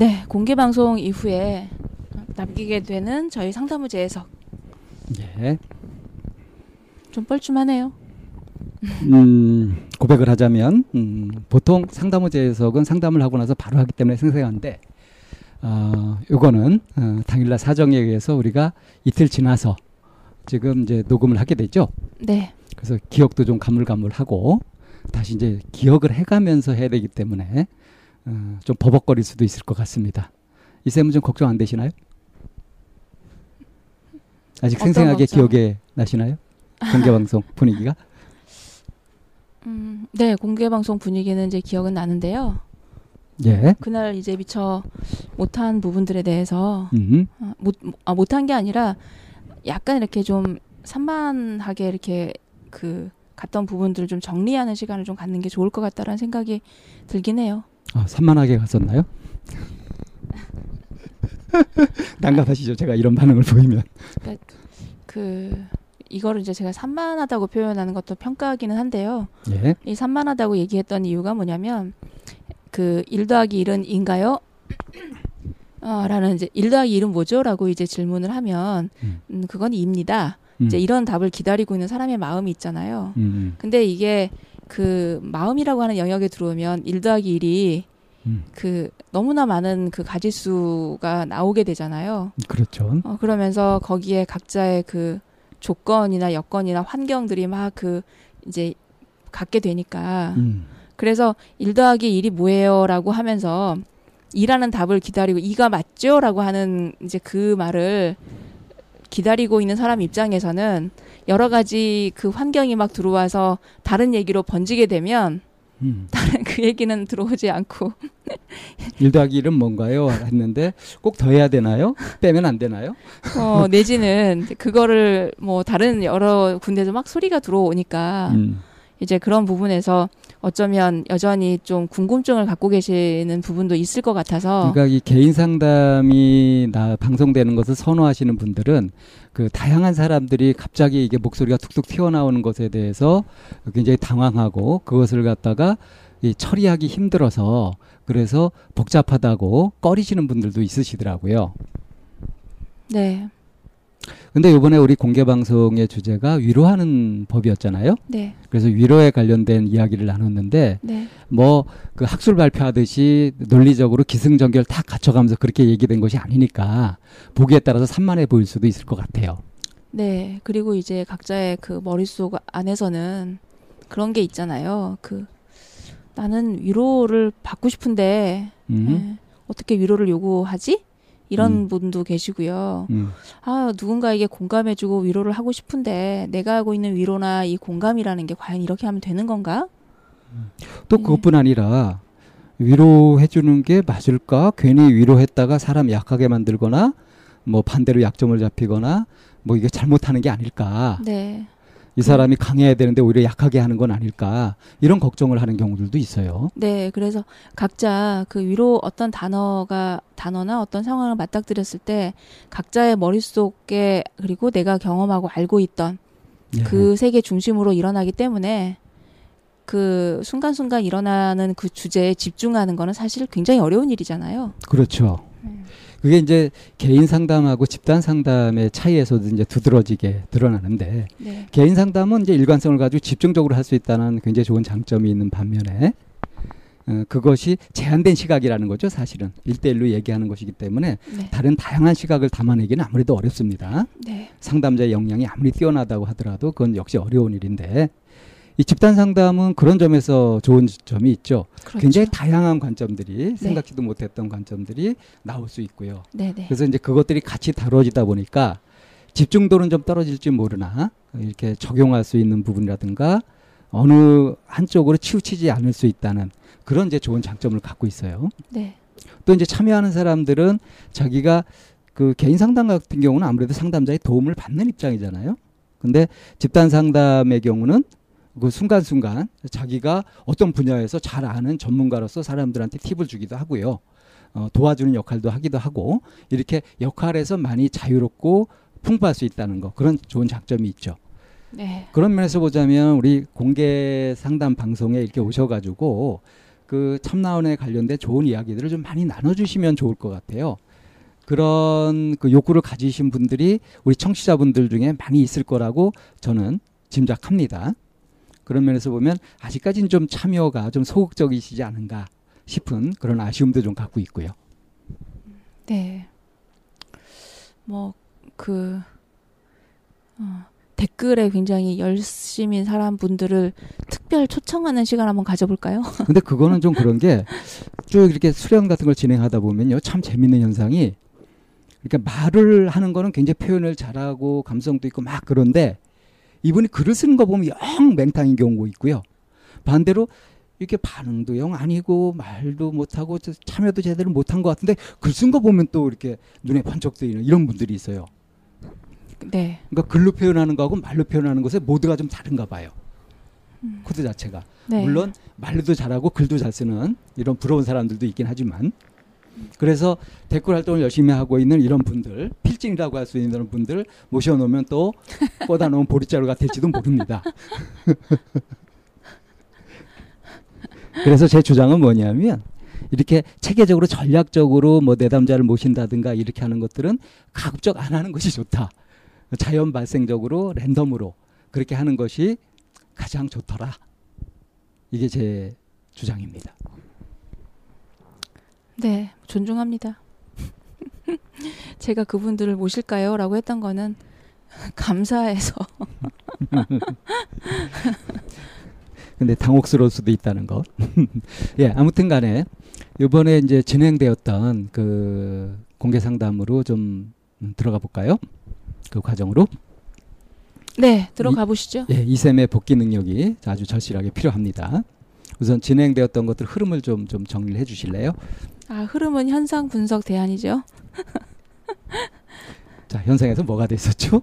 네, 공개 방송 이후에 남기게 되는 저희 상담부 재해석 예. 좀 뻘쭘하네요. 음, 고백을 하자면 음, 보통 상담 재해석은 상담을 하고 나서 바로 하기 때문에 생생한데 어, 요거는 어, 당일날 사정에 의해서 우리가 이틀 지나서 지금 이제 녹음을 하게 됐죠. 네, 그래서 기억도 좀 가물가물하고 다시 이제 기억을 해가면서 해야 되기 때문에 어, 좀 버벅거릴 수도 있을 것 같습니다. 이 쌤은 좀 걱정 안 되시나요? 아직 생생하게 걱정? 기억에 나시나요? 공개 방송 분위기가? 음, 네 공개 방송 분위기는 이제 기억은 나는데요. 예. 그날 이제 미처 못한 부분들에 대해서 음. 아, 못 아, 못한 게 아니라 약간 이렇게 좀 산만하게 이렇게 그 갔던 부분들을 좀 정리하는 시간을 좀 갖는 게 좋을 것 같다라는 생각이 들긴 해요. 아, 산만하게 갔었나요? 난감하시죠? 제가 이런 반응을 보이면. 그 이거를 이제 제가 산만하다고 표현하는 것도 평가하기는 한데요. 예. 이 산만하다고 얘기했던 이유가 뭐냐면 그1 더하기 1은 인가요? 아, 라는 이제 1 더하기 1은 뭐죠? 라고 이제 질문을 하면 음. 음, 그건 2입니다. 음. 이제 이런 답을 기다리고 있는 사람의 마음이 있잖아요. 음, 근데 이게 그 마음이라고 하는 영역에 들어오면 1 더하기 1이 음. 그 너무나 많은 그 가지수가 나오게 되잖아요. 그렇죠. 어, 그러면서 거기에 각자의 그 조건이나 여건이나 환경들이 막 그 이제 갖게 되니까 음. 그래서 1 더하기 1이 뭐예요? 라고 하면서 2라는 답을 기다리고 2가 맞죠? 라고 하는 이제 그 말을 기다리고 있는 사람 입장에서는 여러 가지 그 환경이 막 들어와서 다른 얘기로 번지게 되면 음. 그 얘기는 들어오지 않고 1 더하기 1은 뭔가요? 했는데 꼭 더 해야 되나요? 빼면 안 되나요? 어, 내지는 그거를 뭐 다른 여러 군데서 막 소리가 들어오니까 음. 이제 그런 부분에서 어쩌면 여전히 좀 궁금증을 갖고 계시는 부분도 있을 것 같아서 그러니까 이 개인 상담이 나 방송되는 것을 선호하시는 분들은 그 다양한 사람들이 갑자기 이게 목소리가 툭툭 튀어나오는 것에 대해서 굉장히 당황하고 그것을 갖다가 이 처리하기 힘들어서 그래서 복잡하다고 꺼리시는 분들도 있으시더라고요. 네, 근데 이번에 우리 공개 방송의 주제가 위로하는 법이었잖아요. 네, 그래서 위로에 관련된 이야기를 나눴는데 네, 뭐그 학술 발표하듯이 논리적으로 기승전결 다 갖춰가면서 그렇게 얘기된 것이 아니니까 보기에 따라서 산만해 보일 수도 있을 것 같아요. 네. 그리고 이제 각자의 그 머릿속 안에서는 그런 게 있잖아요. 그 나는 위로를 받고 싶은데 음. 예, 어떻게 위로를 요구하지? 이런 음. 분도 계시고요. 음. 아, 누군가에게 공감해주고 위로를 하고 싶은데 내가 하고 있는 위로나 이 공감이라는 게 과연 이렇게 하면 되는 건가? 또 네. 그것뿐 아니라 위로해 주는 게 맞을까? 괜히 위로했다가 사람 약하게 만들거나 뭐 반대로 약점을 잡히거나 뭐 이게 잘못하는 게 아닐까? 네, 이 사람이 강해야 되는데 오히려 약하게 하는 건 아닐까 이런 걱정을 하는 경우들도 있어요. 네, 그래서 각자 그 위로 어떤 단어가 단어나 어떤 상황을 맞닥뜨렸을 때 각자의 머릿속에 그리고 내가 경험하고 알고 있던 예. 그 세계 중심으로 일어나기 때문에 그 순간순간 일어나는 그 주제에 집중하는 거는 사실 굉장히 어려운 일이잖아요. 그렇죠. 네. 그게 이제 개인 상담하고 집단 상담의 차이에서도 이제 두드러지게 드러나는데 네. 개인 상담은 이제 일관성을 가지고 집중적으로 할 수 있다는 굉장히 좋은 장점이 있는 반면에 어, 그것이 제한된 시각이라는 거죠, 사실은. 일대일로 얘기하는 것이기 때문에 네. 다른 다양한 시각을 담아내기는 아무래도 어렵습니다. 네. 상담자의 역량이 아무리 뛰어나다고 하더라도 그건 역시 어려운 일인데 이 집단 상담은 그런 점에서 좋은 점이 있죠. 그렇죠. 굉장히 다양한 관점들이 생각지도 못했던 관점들이 나올 수 있고요. 네, 네. 그래서 이제 그것들이 같이 다뤄지다 보니까 집중도는 좀 떨어질지 모르나 이렇게 적용할 수 있는 부분이라든가 어느 한쪽으로 치우치지 않을 수 있다는 그런 이제 좋은 장점을 갖고 있어요. 네. 또 이제 참여하는 사람들은 자기가 그 개인 상담 같은 경우는 아무래도 상담자의 도움을 받는 입장이잖아요. 근데 집단 상담의 경우는 그 순간순간 자기가 어떤 분야에서 잘 아는 전문가로서 사람들한테 팁을 주기도 하고요. 어, 도와주는 역할도 하기도 하고 이렇게 역할에서 많이 자유롭고 풍부할 수 있다는 거 그런 좋은 장점이 있죠. 네. 그런 면에서 보자면 우리 공개 상담 방송에 이렇게 오셔가지고 그 참나원에 관련된 좋은 이야기들을 좀 많이 나눠주시면 좋을 것 같아요. 그런 그 욕구를 가지신 분들이 우리 청취자분들 중에 많이 있을 거라고 저는 짐작합니다. 그런 면에서 보면 아직까지는 좀 참여가 좀 소극적이시지 않은가 싶은 그런 아쉬움도 좀 갖고 있고요. 네. 뭐, 그, 어, 댓글에 굉장히 열심히 사람 분들을 특별 초청하는 시간 한번 가져볼까요? 근데 그거는 좀 그런 게 쭉 이렇게 수련 같은 걸 진행하다 보면요 참 재밌는 현상이 그러니까 말을 하는 거는 굉장히 표현을 잘하고 감성도 있고 막 그런데 이분이 글을 쓰는 거 보면 영 맹탕인 경우가 있고요. 반대로 이렇게 반응도 영 아니고 말도 못하고 저 참여도 제대로 못한 것 같은데 글 쓴 거 보면 또 이렇게 눈에 번쩍 뜨이는 이런 분들이 있어요. 네. 그러니까 글로 표현하는 거하고 말로 표현하는 것에 모두가 좀 다른가 봐요. 코드 자체가. 네. 물론 말도 잘하고 글도 잘 쓰는 이런 부러운 사람들도 있긴 하지만 그래서 댓글 활동을 열심히 하고 있는 이런 분들 필진이라고 할 수 있는 분들 모셔놓으면 또 꿔다 놓은 보릿자루가 될지도 모릅니다. 그래서 제 주장은 뭐냐면 이렇게 체계적으로 전략적으로 뭐 내담자를 모신다든가 이렇게 하는 것들은 가급적 안 하는 것이 좋다. 자연 발생적으로 랜덤으로 그렇게 하는 것이 가장 좋더라. 이게 제 주장입니다. 네, 존중합니다. 제가 그분들을 모실까요? 라고 했던 거는 감사해서. 근데 당혹스러울 수도 있다는 거. 예, 아무튼 간에 이번에 이제 진행되었던 그 공개 상담으로 좀 음, 들어가 볼까요? 그 과정으로. 네, 들어가 보시죠. 예, 이샘의 복귀 능력이 아주 절실하게 필요합니다. 우선 진행되었던 것들 흐름을 좀 좀 정리를 해 주실래요? 아, 흐름은 현상 분석 대안이죠. 자, 현상에서 뭐가 됐었죠?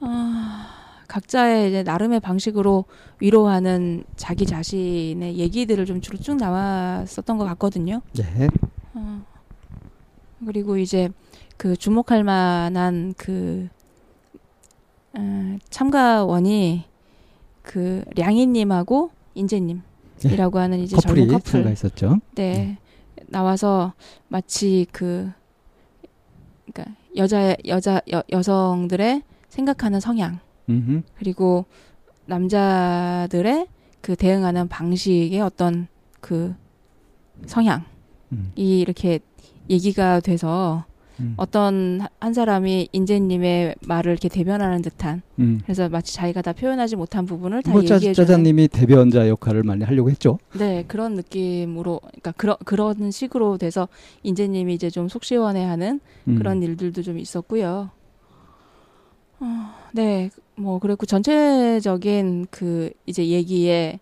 아, 각자의 이제 나름의 방식으로 위로하는 자기 자신의 얘기들을 좀 주로 쭉 나왔었던 것 같거든요. 네. 어, 그리고 이제 그 주목할 만한 그 어, 참가원이 그 량이님하고 인재님 이라고 하는 이제 커플이 젊은 커플 참가했었죠. 네 나와서 마치 그 그러니까 여자 여자 여, 여성들의 생각하는 성향 음흠. 그리고 남자들의 그 대응하는 방식의 어떤 그 성향 이 음. 이렇게 얘기가 돼서 음. 어떤 하- 한 사람이 인재님의 말을 이렇게 대변하는 듯한 음. 그래서 마치 자기가 다 표현하지 못한 부분을 다뭐 짜, 얘기해 주는 짜장님이 대변자 역할을 많이 하려고 했죠. 네 그런 느낌으로 그러니까 그런 그런 식으로 돼서 인재님이 이제 좀 속 시원해하는 음. 그런 일들도 좀 있었고요. 어, 네, 뭐 그랬고 전체적인 그 이제 얘기의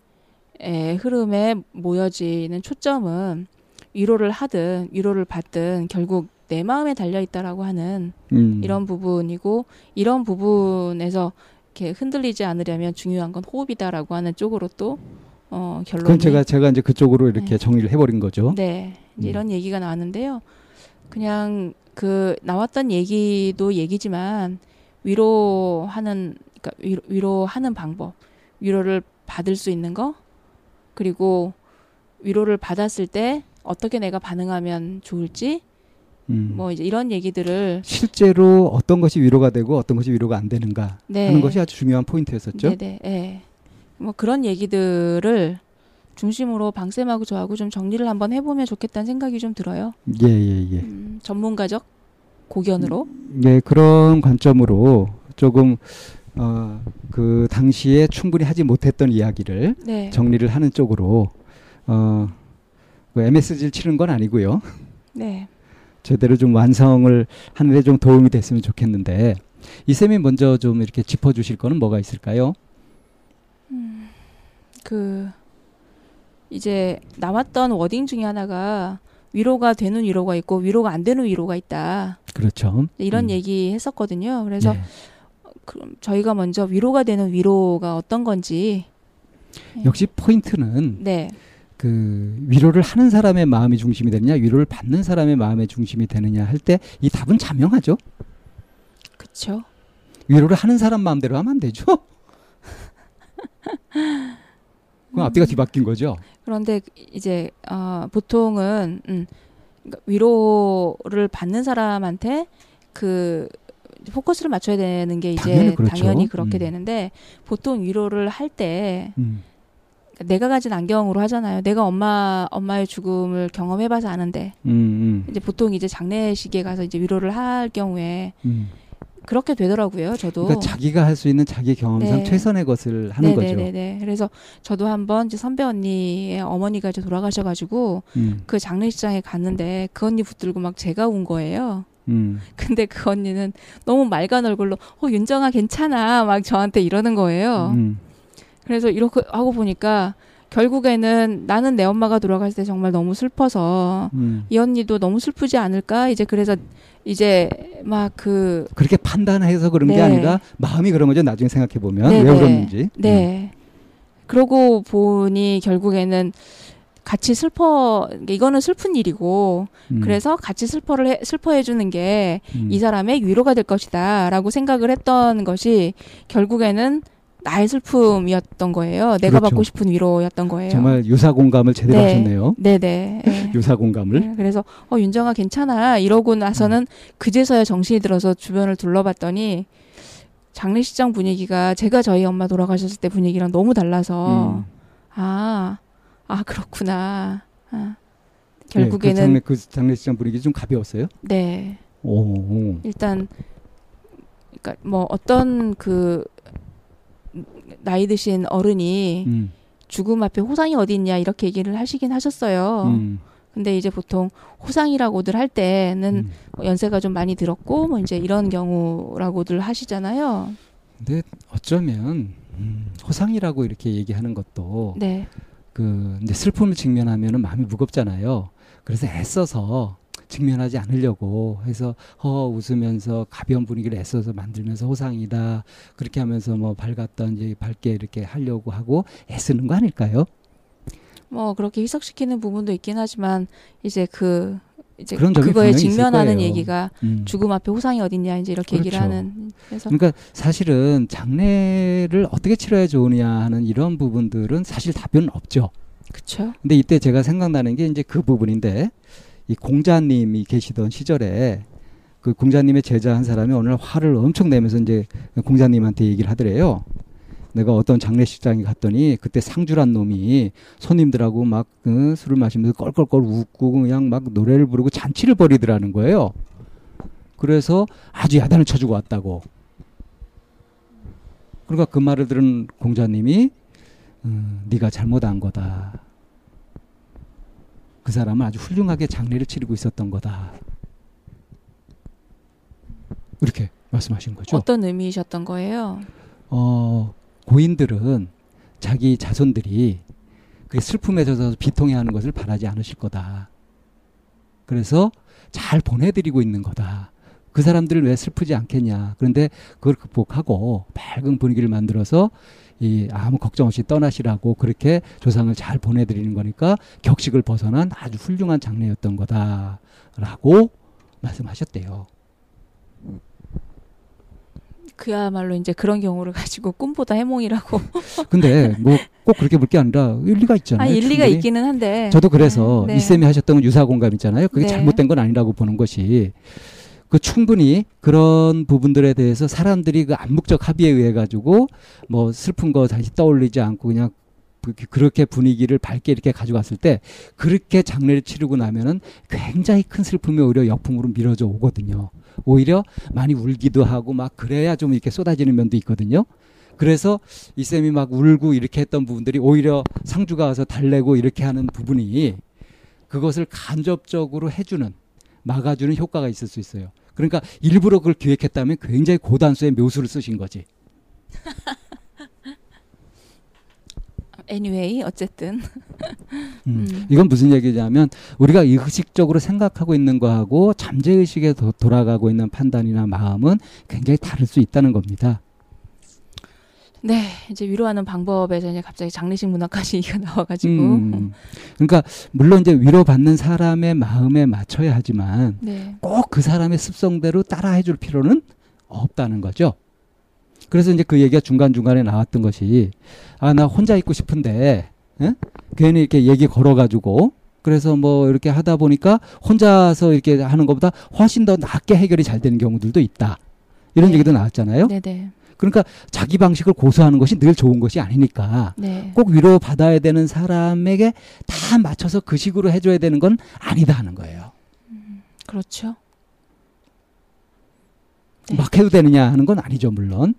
에, 흐름에 모여지는 초점은 위로를 하든 위로를 받든 결국 내 마음에 달려 있다라고 하는 음. 이런 부분이고 이런 부분에서 이렇게 흔들리지 않으려면 중요한 건 호흡이다라고 하는 쪽으로 또 어, 결론이 그건 제가 제가 이제 그쪽으로 이렇게 네. 정리를 해버린 거죠. 네 음. 이런 얘기가 나왔는데요. 그냥 그 나왔던 얘기도 얘기지만 위로하는 그러니까 위로, 위로하는 방법, 위로를 받을 수 있는 거 그리고 위로를 받았을 때 어떻게 내가 반응하면 좋을지 음. 뭐 이제 이런 얘기들을 실제로 어떤 것이 위로가 되고 어떤 것이 위로가 안 되는가 네. 하는 것이 아주 중요한 포인트였었죠. 네네. 예. 뭐 그런 얘기들을 중심으로 방쌤하고 저하고 좀 정리를 한번 해보면 좋겠다는 생각이 좀 들어요. 예, 예, 예. 음, 전문가적 고견으로. 예, 그런 관점으로 조금 어, 그 당시에 충분히 하지 못했던 이야기를 네. 정리를 하는 쪽으로 어, 그 MSG를 치는 건 아니고요. 네. 제대로 좀 완성을 하는데 좀 도움이 됐으면 좋겠는데 이 쌤이 먼저 좀 이렇게 짚어주실 거는 뭐가 있을까요? 그 이제 나왔던 워딩 중에 하나가 위로가 되는 위로가 있고 위로가 안 되는 위로가 있다. 그렇죠. 이런 음. 얘기 했었거든요. 그래서 네. 그럼 저희가 먼저 위로가 되는 위로가 어떤 건지. 역시 포인트는 네. 그 위로를 하는 사람의 마음이 중심이 되느냐 위로를 받는 사람의 마음의 중심이 되느냐 할 때 이 답은 자명하죠. 그쵸. 위로를 하는 사람 마음대로 하면 안 되죠. 그럼 앞뒤가 뒤바뀐 거죠. 그런데 이제 어, 보통은 음, 그러니까 위로를 받는 사람한테 그 포커스를 맞춰야 되는 게 이제 당연히 그렇죠. 당연히 그렇게 음. 되는데 보통 위로를 할때 음. 내가 가진 안경으로 하잖아요. 내가 엄마 엄마의 죽음을 경험해봐서 아는데 음, 이제 보통 이제 장례식에 가서 이제 위로를 할 경우에 음. 그렇게 되더라고요. 저도. 그러니까 자기가 할 수 있는 자기 경험상 네. 최선의 것을 하는 거죠. 네네네. 그래서 저도 한번 이제 선배 언니의 어머니가 이제 돌아가셔가지고 음, 그 장례식장에 갔는데 그 언니 붙들고 막 제가 운 거예요. 음. 근데 그 언니는 너무 맑은 얼굴로 어 윤정아 괜찮아 막 저한테 이러는 거예요. 음. 그래서 이렇게 하고 보니까 결국에는 나는 내 엄마가 돌아갔을 때 정말 너무 슬퍼서 음. 이 언니도 너무 슬프지 않을까 이제 그래서 이제 막 그 그렇게 판단해서 그런 게 네. 아니라 마음이 그런 거죠. 나중에 생각해 보면 네, 왜 네. 그랬는지. 네. 그러고 보니 결국에는 같이 슬퍼 이거는 슬픈 일이고 음. 그래서 같이 슬퍼를 해, 슬퍼해 주는 게이 음. 사람의 위로가 될 것이다라고 생각을 했던 것이 결국에는 나의 슬픔이었던 거예요. 내가 그렇죠. 받고 싶은 위로였던 거예요. 정말 유사 공감을 제대로 네. 하셨네요. 네네. 예. 유사 공감을. 네, 그래서 어 윤정아 괜찮아 이러고 나서는 그제서야 정신이 들어서 주변을 둘러봤더니 장례식장 분위기가 제가 저희 엄마 돌아가셨을 때 분위기랑 너무 달라서 음. 아, 아 그렇구나. 아, 네, 그 결국에는 장례, 그 장례식장 분위기 좀 가벼웠어요? 네 오. 일단 그러니까 뭐 어떤 그 나이 드신 어른이 음. 죽음 앞에 호상이 어디 있냐 이렇게 얘기를 하시긴 하셨어요. 음. 근데 이제 보통 호상이라고들 할 때는 음. 뭐 연세가 좀 많이 들었고 뭐 이제 이런 경우라고들 하시잖아요. 근데 어쩌면 음, 호상이라고 이렇게 얘기하는 것도 네. 그 이제 슬픔을 직면하면은 마음이 무겁잖아요. 그래서 애써서 직면하지 않으려고 해서 허 웃으면서 가벼운 분위기를 애써서 만들면서 호상이다 그렇게 하면서 뭐 밝았던지 밝게 이렇게 하려고 하고 애쓰는 거 아닐까요? 뭐 그렇게 희석시키는 부분도 있긴 하지만 이제 그 이제 그거에 직면하는. 얘기가 음. 죽음 앞에 호상이 어딨냐 이제 이렇게 얘기를 그렇죠. 하는 그래서 그러니까 사실은 장례를 어떻게 치러야 좋으냐 하는 이런 부분들은 사실 답변은 없죠. 그쵸 근데 이때 제가 생각나는 게 이제 그 부분인데 이 공자님이 계시던 시절에 그 공자님의 제자 한 사람이 오늘 화를 엄청 내면서 이제 공자님한테 얘기를 하더래요. 내가 어떤 장례식장에 갔더니 그때 상주란 놈이 손님들하고 막 그, 술을 마시면서 껄껄껄 웃고 그냥 막 노래를 부르고 잔치를 벌이더라는 거예요. 그래서 아주 야단을 쳐주고 왔다고. 그러니까 그 말을 들은 공자님이 음, 네가 잘못한 거다. 그 사람은 아주 훌륭하게 장례를 치르고 있었던 거다. 이렇게 말씀하신 거죠. 어떤 의미이셨던 거예요? 어, 고인들은 자기 자손들이 그 슬픔에 젖어서 비통해하는 것을 바라지 않으실 거다. 그래서 잘 보내드리고 있는 거다. 그 사람들을 왜 슬프지 않겠냐. 그런데 그걸 극복하고 밝은 분위기를 만들어서 이 아무 걱정 없이 떠나시라고 그렇게 조상을 잘 보내드리는 거니까 격식을 벗어난 아주 훌륭한 장례였던 거다라고 말씀하셨대요. 그야말로 이제 그런 경우를 가지고 꿈보다 해몽이라고. 근데 뭐 꼭 그렇게 볼 게 아니라 일리가 있잖아요. 아 일리가 충분히. 있기는 한데. 저도 그래서 네. 이 쌤이 하셨던 건 유사 공감 있잖아요. 그게 네. 잘못된 건 아니라고 보는 것이 그 충분히 그런 부분들에 대해서 사람들이 그 암묵적 합의에 의해 가지고 뭐 슬픈 거 다시 떠올리지 않고 그냥 그- 그렇게 분위기를 밝게 이렇게 가져갔을 때 그렇게 장례를 치르고 나면은 굉장히 큰 슬픔이 오히려 역풍으로 밀어져 오거든요. 오히려 많이 울기도 하고 막 그래야 좀 이렇게 쏟아지는 면도 있거든요. 그래서 이 쌤이 막 울고 이렇게 했던 부분들이 오히려 상주가 와서 달래고 이렇게 하는 부분이 그것을 간접적으로 해주는 막아주는 효과가 있을 수 있어요. 그러니까 일부러 그걸 기획했다면 굉장히 고단수의 묘수를 쓰신 거지. anyway 어쨌든. 음. 음. 이건 무슨 얘기냐면 우리가 의식적으로 생각하고 있는 거하고 잠재의식에 도, 돌아가고 있는 판단이나 마음은 굉장히 다를 수 있다는 겁니다. 네 이제 위로하는 방법에서 이제 갑자기 장례식 문화까지 얘기가 나와가지고. 음. 그러니까 물론 이제 위로받는 사람의 마음에 맞춰야 하지만 네. 꼭그 사람의 습성대로 따라해 줄 필요는 없다는 거죠. 그래서 이제 그 얘기가 중간 중간에 나왔던 것이 아 나 혼자 있고 싶은데 예? 괜히 이렇게 얘기 걸어가지고 그래서 뭐 이렇게 하다 보니까 혼자서 이렇게 하는 것보다 훨씬 더 낫게 해결이 잘 되는 경우들도 있다. 이런 네. 얘기도 나왔잖아요. 네네. 그러니까 자기 방식을 고수하는 것이 늘 좋은 것이 아니니까 네. 꼭 위로 받아야 되는 사람에게 다 맞춰서 그 식으로 해줘야 되는 건 아니다 하는 거예요. 그렇죠. 네. 막 해도 되느냐 하는 건 아니죠, 물론.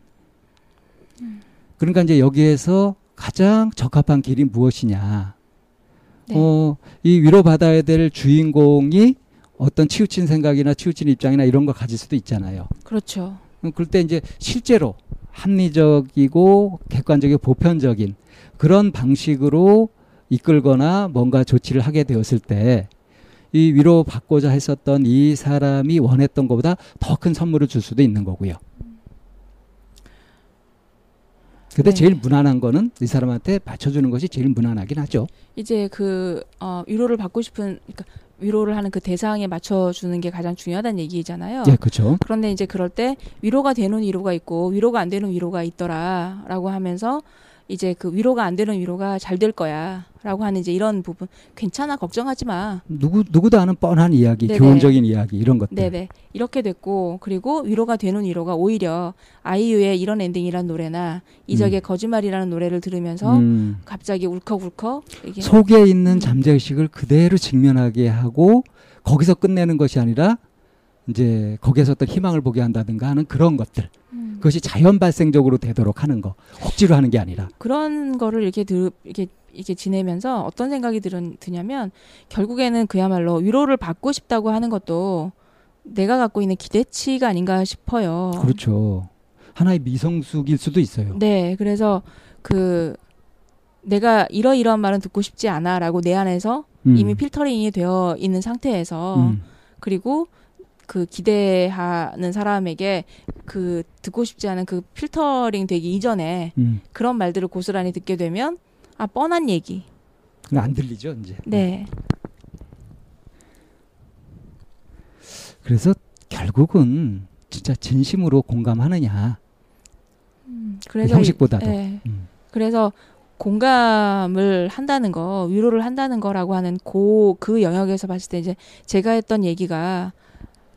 그러니까 이제 여기에서 가장 적합한 길이 무엇이냐. 네. 어, 이 위로받아야 될 주인공이 어떤 치우친 생각이나 치우친 입장이나 이런 걸 가질 수도 있잖아요. 그렇죠. 음, 그럴 때 이제 실제로 합리적이고 객관적이고 보편적인 그런 방식으로 이끌거나 뭔가 조치를 하게 되었을 때 이 위로 받고자 했었던 이 사람이 원했던 것보다 더 큰 선물을 줄 수도 있는 거고요. 근데 네. 제일 무난한 거는 이 사람한테 맞춰주는 것이 제일 무난하긴 하죠. 이제 그 어, 위로를 받고 싶은 그러니까 위로를 하는 그 대상에 맞춰주는 게 가장 중요하다는 얘기잖아요. 예, 그렇죠. 그런데 이제 그럴 때 위로가 되는 위로가 있고 위로가 안 되는 위로가 있더라라고 하면서 이제 그 위로가 안 되는 위로가 잘 될 거야라고 하는 이제 이런 부분 괜찮아 걱정하지 마. 누구 누구도 아는 뻔한 이야기, 네네. 교훈적인 이야기 이런 것들. 네네 이렇게 됐고 그리고 위로가 되는 위로가 오히려 아이유의 이런 엔딩이라는 노래나 이적의 거짓말이라는 노래를 들으면서 음. 갑자기 울컥울컥 속에 있는 음. 잠재의식을 그대로 직면하게 하고 거기서 끝내는 것이 아니라 이제 거기에서 어떤 희망을 보게 한다든가 하는 그런 것들 음. 그것이 자연 발생적으로 되도록 하는 거 억지로 하는 게 아니라 그런 거를 이렇게 들 이렇게 이렇게 지내면서 어떤 생각이 들은, 드냐면 결국에는 그야말로 위로를 받고 싶다고 하는 것도 내가 갖고 있는 기대치가 아닌가 싶어요. 그렇죠 하나의 미성숙일 수도 있어요 네, 그래서 그 내가 이러이러한 말은 듣고 싶지 않아라고 내 안에서 음. 이미 필터링이 되어 있는 상태에서 음. 그리고 그 기대하는 사람에게 그 듣고 싶지 않은 그 필터링 되기 이전에 음. 그런 말들을 고스란히 듣게 되면 아 뻔한 얘기. 안 들리죠 이제 네. 그래서 결국은 진짜 진심으로 공감하느냐 그래서 형식보다도. 이- 네. 음. 그래서 공감을 한다는 거, 위로를 한다는 거라고 하는 고 그 영역에서 봤을 때 이제 제가 했던 얘기가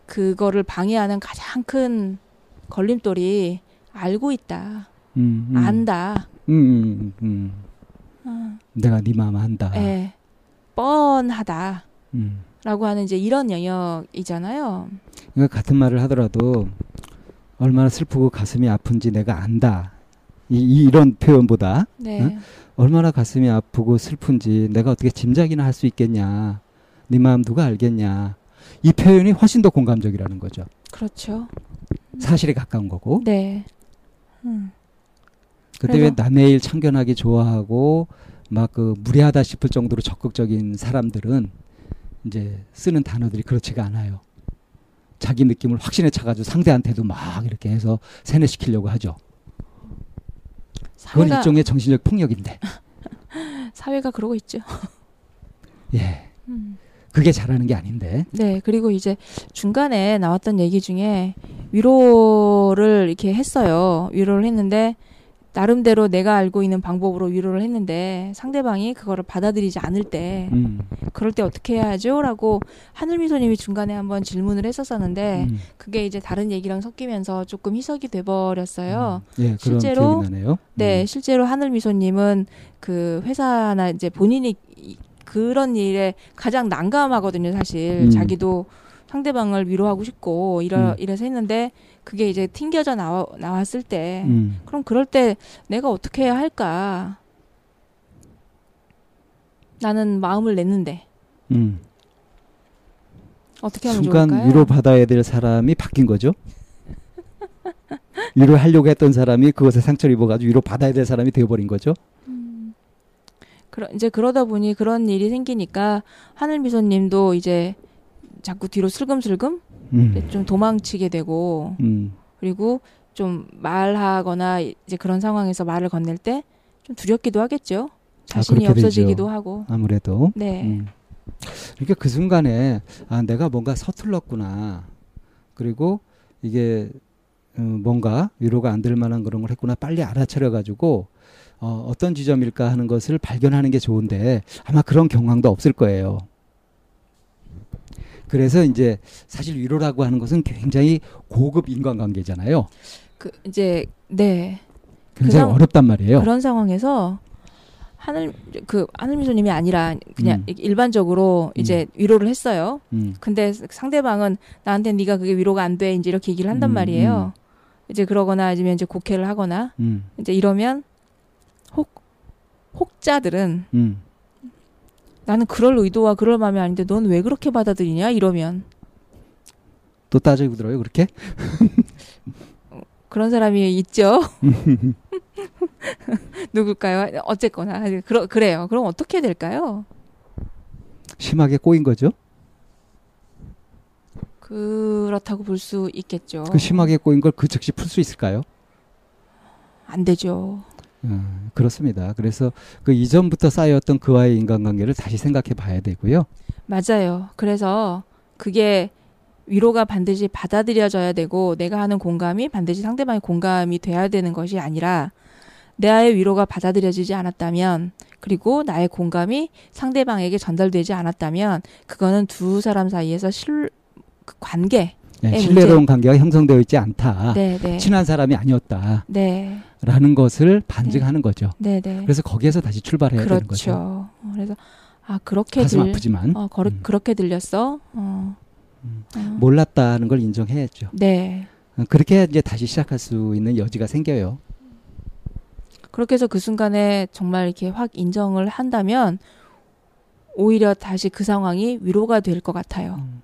그거를 방해하는 가장 큰 걸림돌이 알고 있다, 음, 음. 안다, 음, 음, 음. 어, 내가 네 마음 안다 예, 뻔하다 라고 음. 하는 이제 이런 영역이잖아요. 그러니까 같은 말을 하더라도 얼마나 슬프고 가슴이 아픈지 내가 안다. 이, 이- 이런 표현보다 네, 응? 얼마나 가슴이 아프고 슬픈지 내가 어떻게 짐작이나 할 수 있겠냐. 네 마음 누가 알겠냐. 이 표현이 훨씬 더 공감적이라는 거죠. 그렇죠. 사실에 가까운 거고. 네. 음. 근데 왜 남의 일 참견하기 좋아하고 막 그 무례하다 싶을 정도로 적극적인 사람들은 이제 쓰는 단어들이 그렇지가 않아요. 자기 느낌을 확신에 차가지고 상대한테도 막 이렇게 해서 세뇌시키려고 하죠. 그건 사회가 일종의 정신적 폭력인데. 사회가 그러고 있죠. 예. 음. 그게 잘하는 게 아닌데. 네, 그리고 이제 중간에 나왔던 얘기 중에 위로를 이렇게 했어요. 위로를 했는데 나름대로 내가 알고 있는 방법으로 위로를 했는데 상대방이 그거를 받아들이지 않을 때 음. 그럴 때 어떻게 해야 하죠? 라고 하늘미소님이 중간에 한번 질문을 했었었는데 음. 그게 이제 다른 얘기랑 섞이면서 조금 희석이 돼버렸어요. 음. 예, 실제로. 네, 음. 실제로 하늘미소님은 그 회사나 이제 본인이 이- 그런 일에 가장 난감하거든요, 사실. 음. 자기도 상대방을 위로하고 싶고 이러, 음. 이래서 했는데 그게 이제 튕겨져 나와, 나왔을 때 음. 그럼 그럴 때 내가 어떻게 해야 할까? 나는 마음을 냈는데 음. 어떻게 하면 순간 좋을까요? 위로 받아야 될 사람이 바뀐 거죠. 위로 하려고 했던 사람이 그것에 상처를 입어가지고 위로 받아야 될 사람이 되어버린 거죠. 그러, 이제 그러다 보니 그런 일이 생기니까 하늘 미소님도 이제 자꾸 뒤로 슬금슬금 음. 좀 도망치게 되고 음. 그리고 좀 말하거나 이제 그런 상황에서 말을 건넬 때 좀 두렵기도 하겠죠. 자신이 아, 없어지기도 되죠. 하고. 아무래도. 네. 음. 그러니까 그 순간에 아 내가 뭔가 서툴렀구나. 그리고 이게 어, 뭔가 위로가 안 될 만한 그런 걸 했구나. 빨리 알아차려 가지고 어, 어떤 지점일까 하는 것을 발견하는 게 좋은데 아마 그런 경황도 없을 거예요. 그래서 이제 사실 위로라고 하는 것은 굉장히 고급 인간관계잖아요. 그 이제 네. 굉장히 상- 어렵단 말이에요. 그런 상황에서 하늘 그 하늘미소님이 아니라 그냥 음. 일반적으로 이제 위로를 했어요. 음. 근데 상대방은 나한테 네가 그게 위로가 안 돼. 이제 이렇게 얘기를 한단 음, 말이에요. 이제 그러거나 아니면 이제 곡해를 하거나 음. 이제 이러면 혹 혹자들은 음. 나는 그럴 의도와 그럴 마음이 아닌데 넌 왜 그렇게 받아들이냐 이러면 또 따지고 들어요 그렇게? 그런 사람이 있죠. 누굴까요? 어쨌거나 그러, 그래요. 그럼 어떻게 될까요? 심하게 꼬인 거죠. 그렇다고 볼 수 있겠죠. 그 심하게 꼬인 걸 그 즉시 풀 수 있을까요? 안 되죠. 음, 그렇습니다. 그래서 그 이전부터 쌓여왔던 그와의 인간관계를 다시 생각해 봐야 되고요. 맞아요. 그래서 그게 위로가 반드시 받아들여져야 되고 내가 하는 공감이 반드시 상대방의 공감이 돼야 되는 것이 아니라 나의 위로가 받아들여지지 않았다면 그리고 나의 공감이 상대방에게 전달되지 않았다면 그거는 두 사람 사이에서 실, 그 관계 네, 네, 신뢰로운 관계가 형성되어 있지 않다. 네, 네. 친한 사람이 아니었다 라는 네. 것을 반증하는 거죠. 네, 네. 그래서 거기에서 다시 출발해야 되는 거죠. 그렇죠. 어, 그래서 아, 그렇게 가슴 들 아프지만 어, 거르, 음. 그렇게 들렸어. 어. 음. 어. 몰랐다는 걸 인정해야죠. 네. 어, 그렇게 이제 다시 시작할 수 있는 여지가 생겨요. 그렇게 해서 그 순간에 정말 이렇게 확 인정을 한다면 오히려 다시 그 상황이 위로가 될 것 같아요. 음,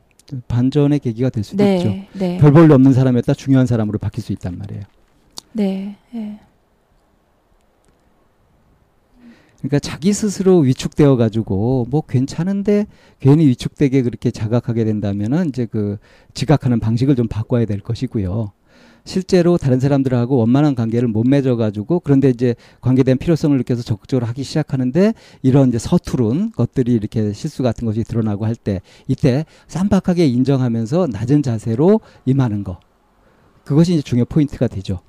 반전의 계기가 될 수도 있죠. 네, 네, 별 볼일 없는 사람이었다 중요한 사람으로 바뀔 수 있단 말이에요. 네, 네, 그러니까 자기 스스로 위축되어 가지고 뭐 괜찮은데 괜히 위축되게 그렇게 자각하게 된다면은 이제 그 지각하는 방식을 좀 바꿔야 될 것이고요. 실제로 다른 사람들하고 원만한 관계를 못 맺어 가지고 그런데 이제 대한 필요성을 느껴서 적극적으로 하기 시작하는데 이런 이제 서투른 것들이 이렇게 실수 같은 것이 드러나고 할 때 이때 쌈박하게 인정하면서 낮은 자세로 임하는 거. 그것이 이제 중요 포인트가 되죠.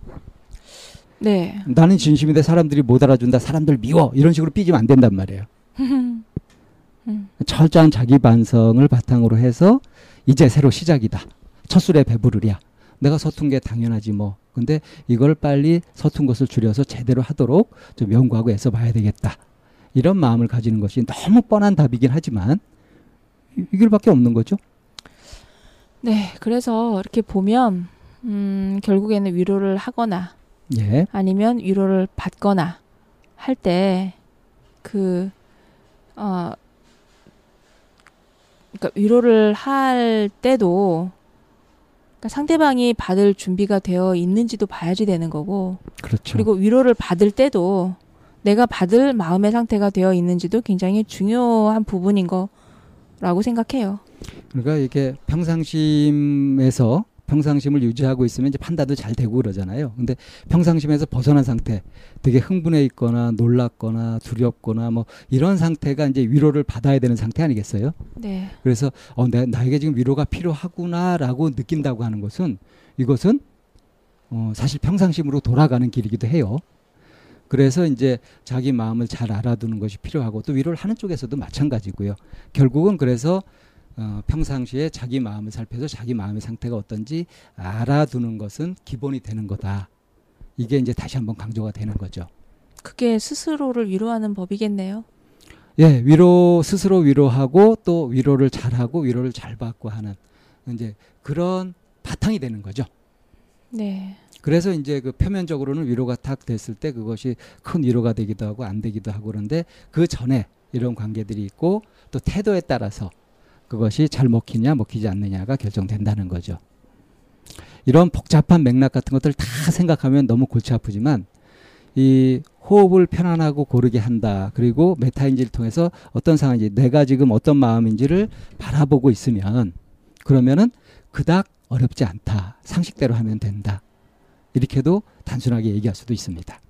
네. 나는 진심인데 사람들이 못 알아준다. 사람들 미워. 이런 식으로 삐지면 안 된단 말이에요. 음, 철저한 자기 반성을 바탕으로 해서 이제 새로 시작이다. 첫 술에 배부르랴. 내가 서툰 게 당연하지 뭐. 근데 이걸 빨리 서툰 것을 줄여서 제대로 하도록 좀 연구하고 애써 봐야 되겠다. 이런 마음을 가지는 것이 너무 뻔한 답이긴 하지만 이- 이 길밖에 없는 거죠. 네. 그래서 이렇게 보면 음, 결국에는 위로를 하거나 예. 아니면 위로를 받거나 할 때 그 어, 그러니까 위로를 할 때도 그러니까 상대방이 받을 준비가 되어 있는지도 봐야지 되는 거고 그렇죠. 그리고 위로를 받을 때도 내가 받을 마음의 상태가 되어 있는지도 굉장히 중요한 부분인 라고 생각해요. 그러니까 이게 평상심에서 평상심을 유지하고 있으면 이제 판단도 잘 되고 그러잖아요. 근데 평상심에서 벗어난 상태, 되게 흥분해 있거나 놀랐거나 두렵거나 뭐 이런 상태가 이제 위로를 받아야 되는 상태 아니겠어요? 네. 그래서 어, 내, 나에게 지금 위로가 필요하구나라고 느낀다고 하는 것은 이것은 어, 사실 평상심으로 돌아가는 길이기도 해요. 그래서 이제 자기 마음을 잘 알아두는 것이 필요하고 또 위로를 하는 쪽에서도 마찬가지고요. 결국은 그래서 어, 평상시에 자기 마음을 살펴서 자기 마음의 상태가 어떤지 알아두는 것은 기본이 되는 거다. 이게 이제 다시 한번 강조가 되는 거죠. 그게 스스로를 위로하는 법이겠네요. 예, 위로 스스로 위로하고 또 위로를 잘하고 위로를 잘 받고 하는 이제 그런 바탕이 되는 거죠. 네. 그래서 이제 그 표면적으로는 위로가 탁 됐을 때 그것이 큰 위로가 되기도 하고 안 되기도 하고 그런데 그 전에 이런 관계들이 있고 또 태도에 따라서 그것이 잘 먹히냐 먹히지 않느냐가 결정된다는 거죠. 이런 복잡한 맥락 같은 것들 다 생각하면 너무 골치 아프지만 이 호흡을 편안하고 고르게 한다. 그리고 메타인지를 통해서 어떤 상황인지 내가 지금 어떤 마음인지를 바라보고 있으면 그러면은 그닥 어렵지 않다. 상식대로 하면 된다. 이렇게도 단순하게 얘기할 수도 있습니다.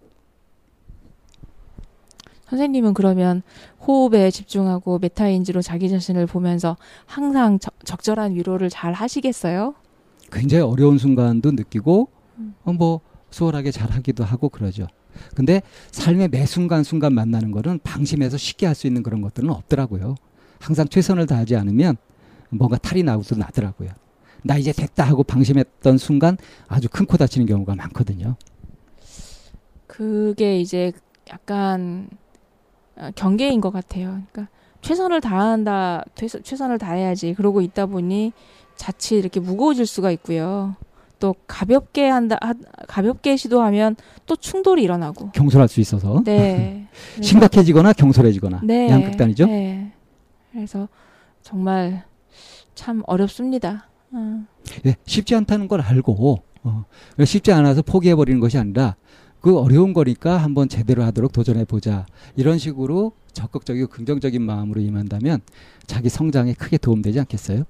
선생님은 그러면 호흡에 집중하고 메타인지로 자기 자신을 보면서 항상 적, 적절한 위로를 잘 하시겠어요? 굉장히 어려운 순간도 느끼고 음. 어, 뭐 수월하게 잘 하기도 하고 그러죠. 근데 삶의 매 순간 순간 만나는 거는 방심해서 쉽게 할 수 있는 그런 것들은 없더라고요. 항상 최선을 다하지 않으면 뭔가 탈이 나고도 나더라고요. 나 이제 됐다 하고 방심했던 순간 아주 큰 코 다치는 경우가 많거든요. 그게 이제 약간 어, 경계인 것 같아요. 그러니까 최선을 다한다, 최- 최선을 다해야지. 그러고 있다 보니 자칫 이렇게 무거워질 수가 있고요. 또 가볍게 한다, 하- 가볍게 시도하면 또 충돌이 일어나고. 경솔할 수 있어서 네. 심각해지거나 경솔해지거나 네. 양극단이죠. 네. 그래서 정말 참 어렵습니다. 어. 예, 쉽지 않다는 걸 알고 어, 쉽지 않아서 포기해 버리는 것이 아니라 그 어려운 거니까 한번 제대로 하도록 도전해 보자 이런 식으로 적극적이고 긍정적인 마음으로 임한다면 자기 성장에 크게 도움되지 않겠어요?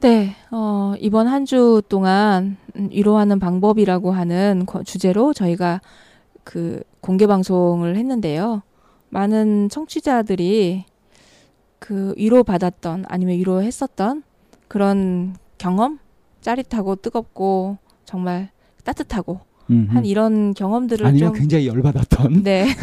네, 어, 이번 한 주 동안 음, 위로하는 방법이라고 하는 거- 주제로 저희가 그 공개 방송을 했는데요. 많은 청취자들이 그 위로 받았던 아니면 위로했었던 그런 경험, 짜릿하고 뜨겁고 정말 따뜻하고 음흠. 한 이런 경험들을 아니면 좀 굉장히 열받았던 네.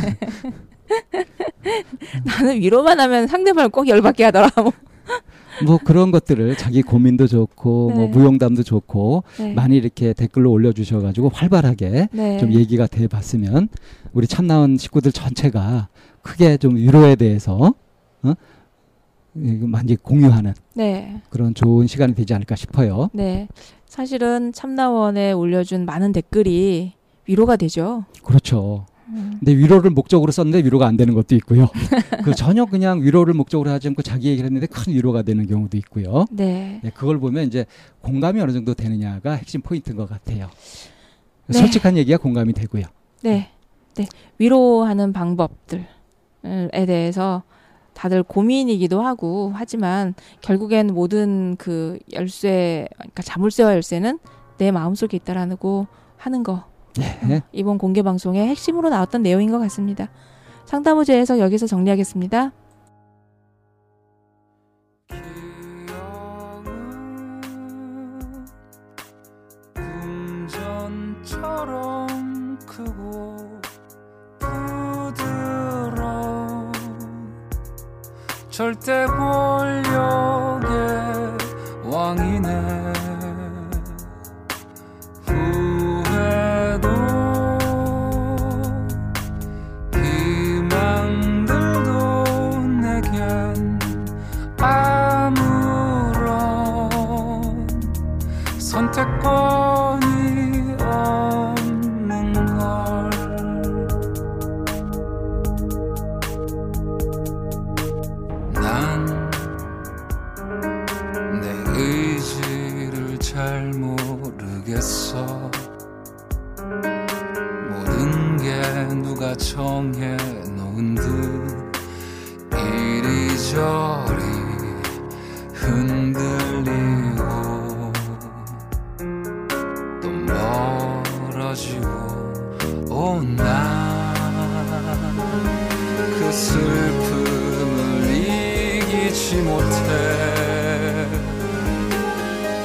나는 위로만 하면 상대방을 꼭 열받게 하더라. 뭐. 뭐 그런 것들을 자기 고민도 좋고 뭐 네. 무용담도 좋고 네. 많이 이렇게 댓글로 올려주셔가지고 활발하게 네. 좀 얘기가 돼 봤으면 우리 참나온 식구들 전체가 크게 좀 위로에 대해서 어? 많이 공유하는 네. 그런 좋은 시간이 되지 않을까 싶어요. 네. 사실은 참나원에 올려준 많은 댓글이 위로가 되죠. 그렇죠. 음. 근데 위로를 목적으로 썼는데 위로가 안 되는 것도 있고요. 그 전혀 그냥 위로를 목적으로 하지 않고 자기 얘기를 했는데 큰 위로가 되는 경우도 있고요. 네. 네, 그걸 보면 이제 공감이 어느 정도 되느냐가 핵심 포인트인 것 같아요. 네. 솔직한 얘기가 공감이 되고요. 네. 네. 위로하는 방법들에 대해서 다들 고민이기도 하고 하지만 결국엔 모든 그 열쇠, 그러니까 자물쇠와 열쇠는 내 마음속에 있다라는 거 하는 거 네. 이번 공개 방송의 핵심으로 나왔던 내용인 것 같습니다. 상담의제 해석 여기서 정리하겠습니다. 기억은 궁전처럼 크고 절대 권력의 왕이네 난그 슬픔을 이기지 못해.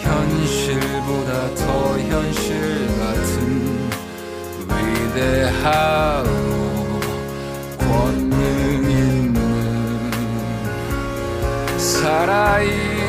현실보다 더 현실 같은 위대하고 권능 있는 살아있음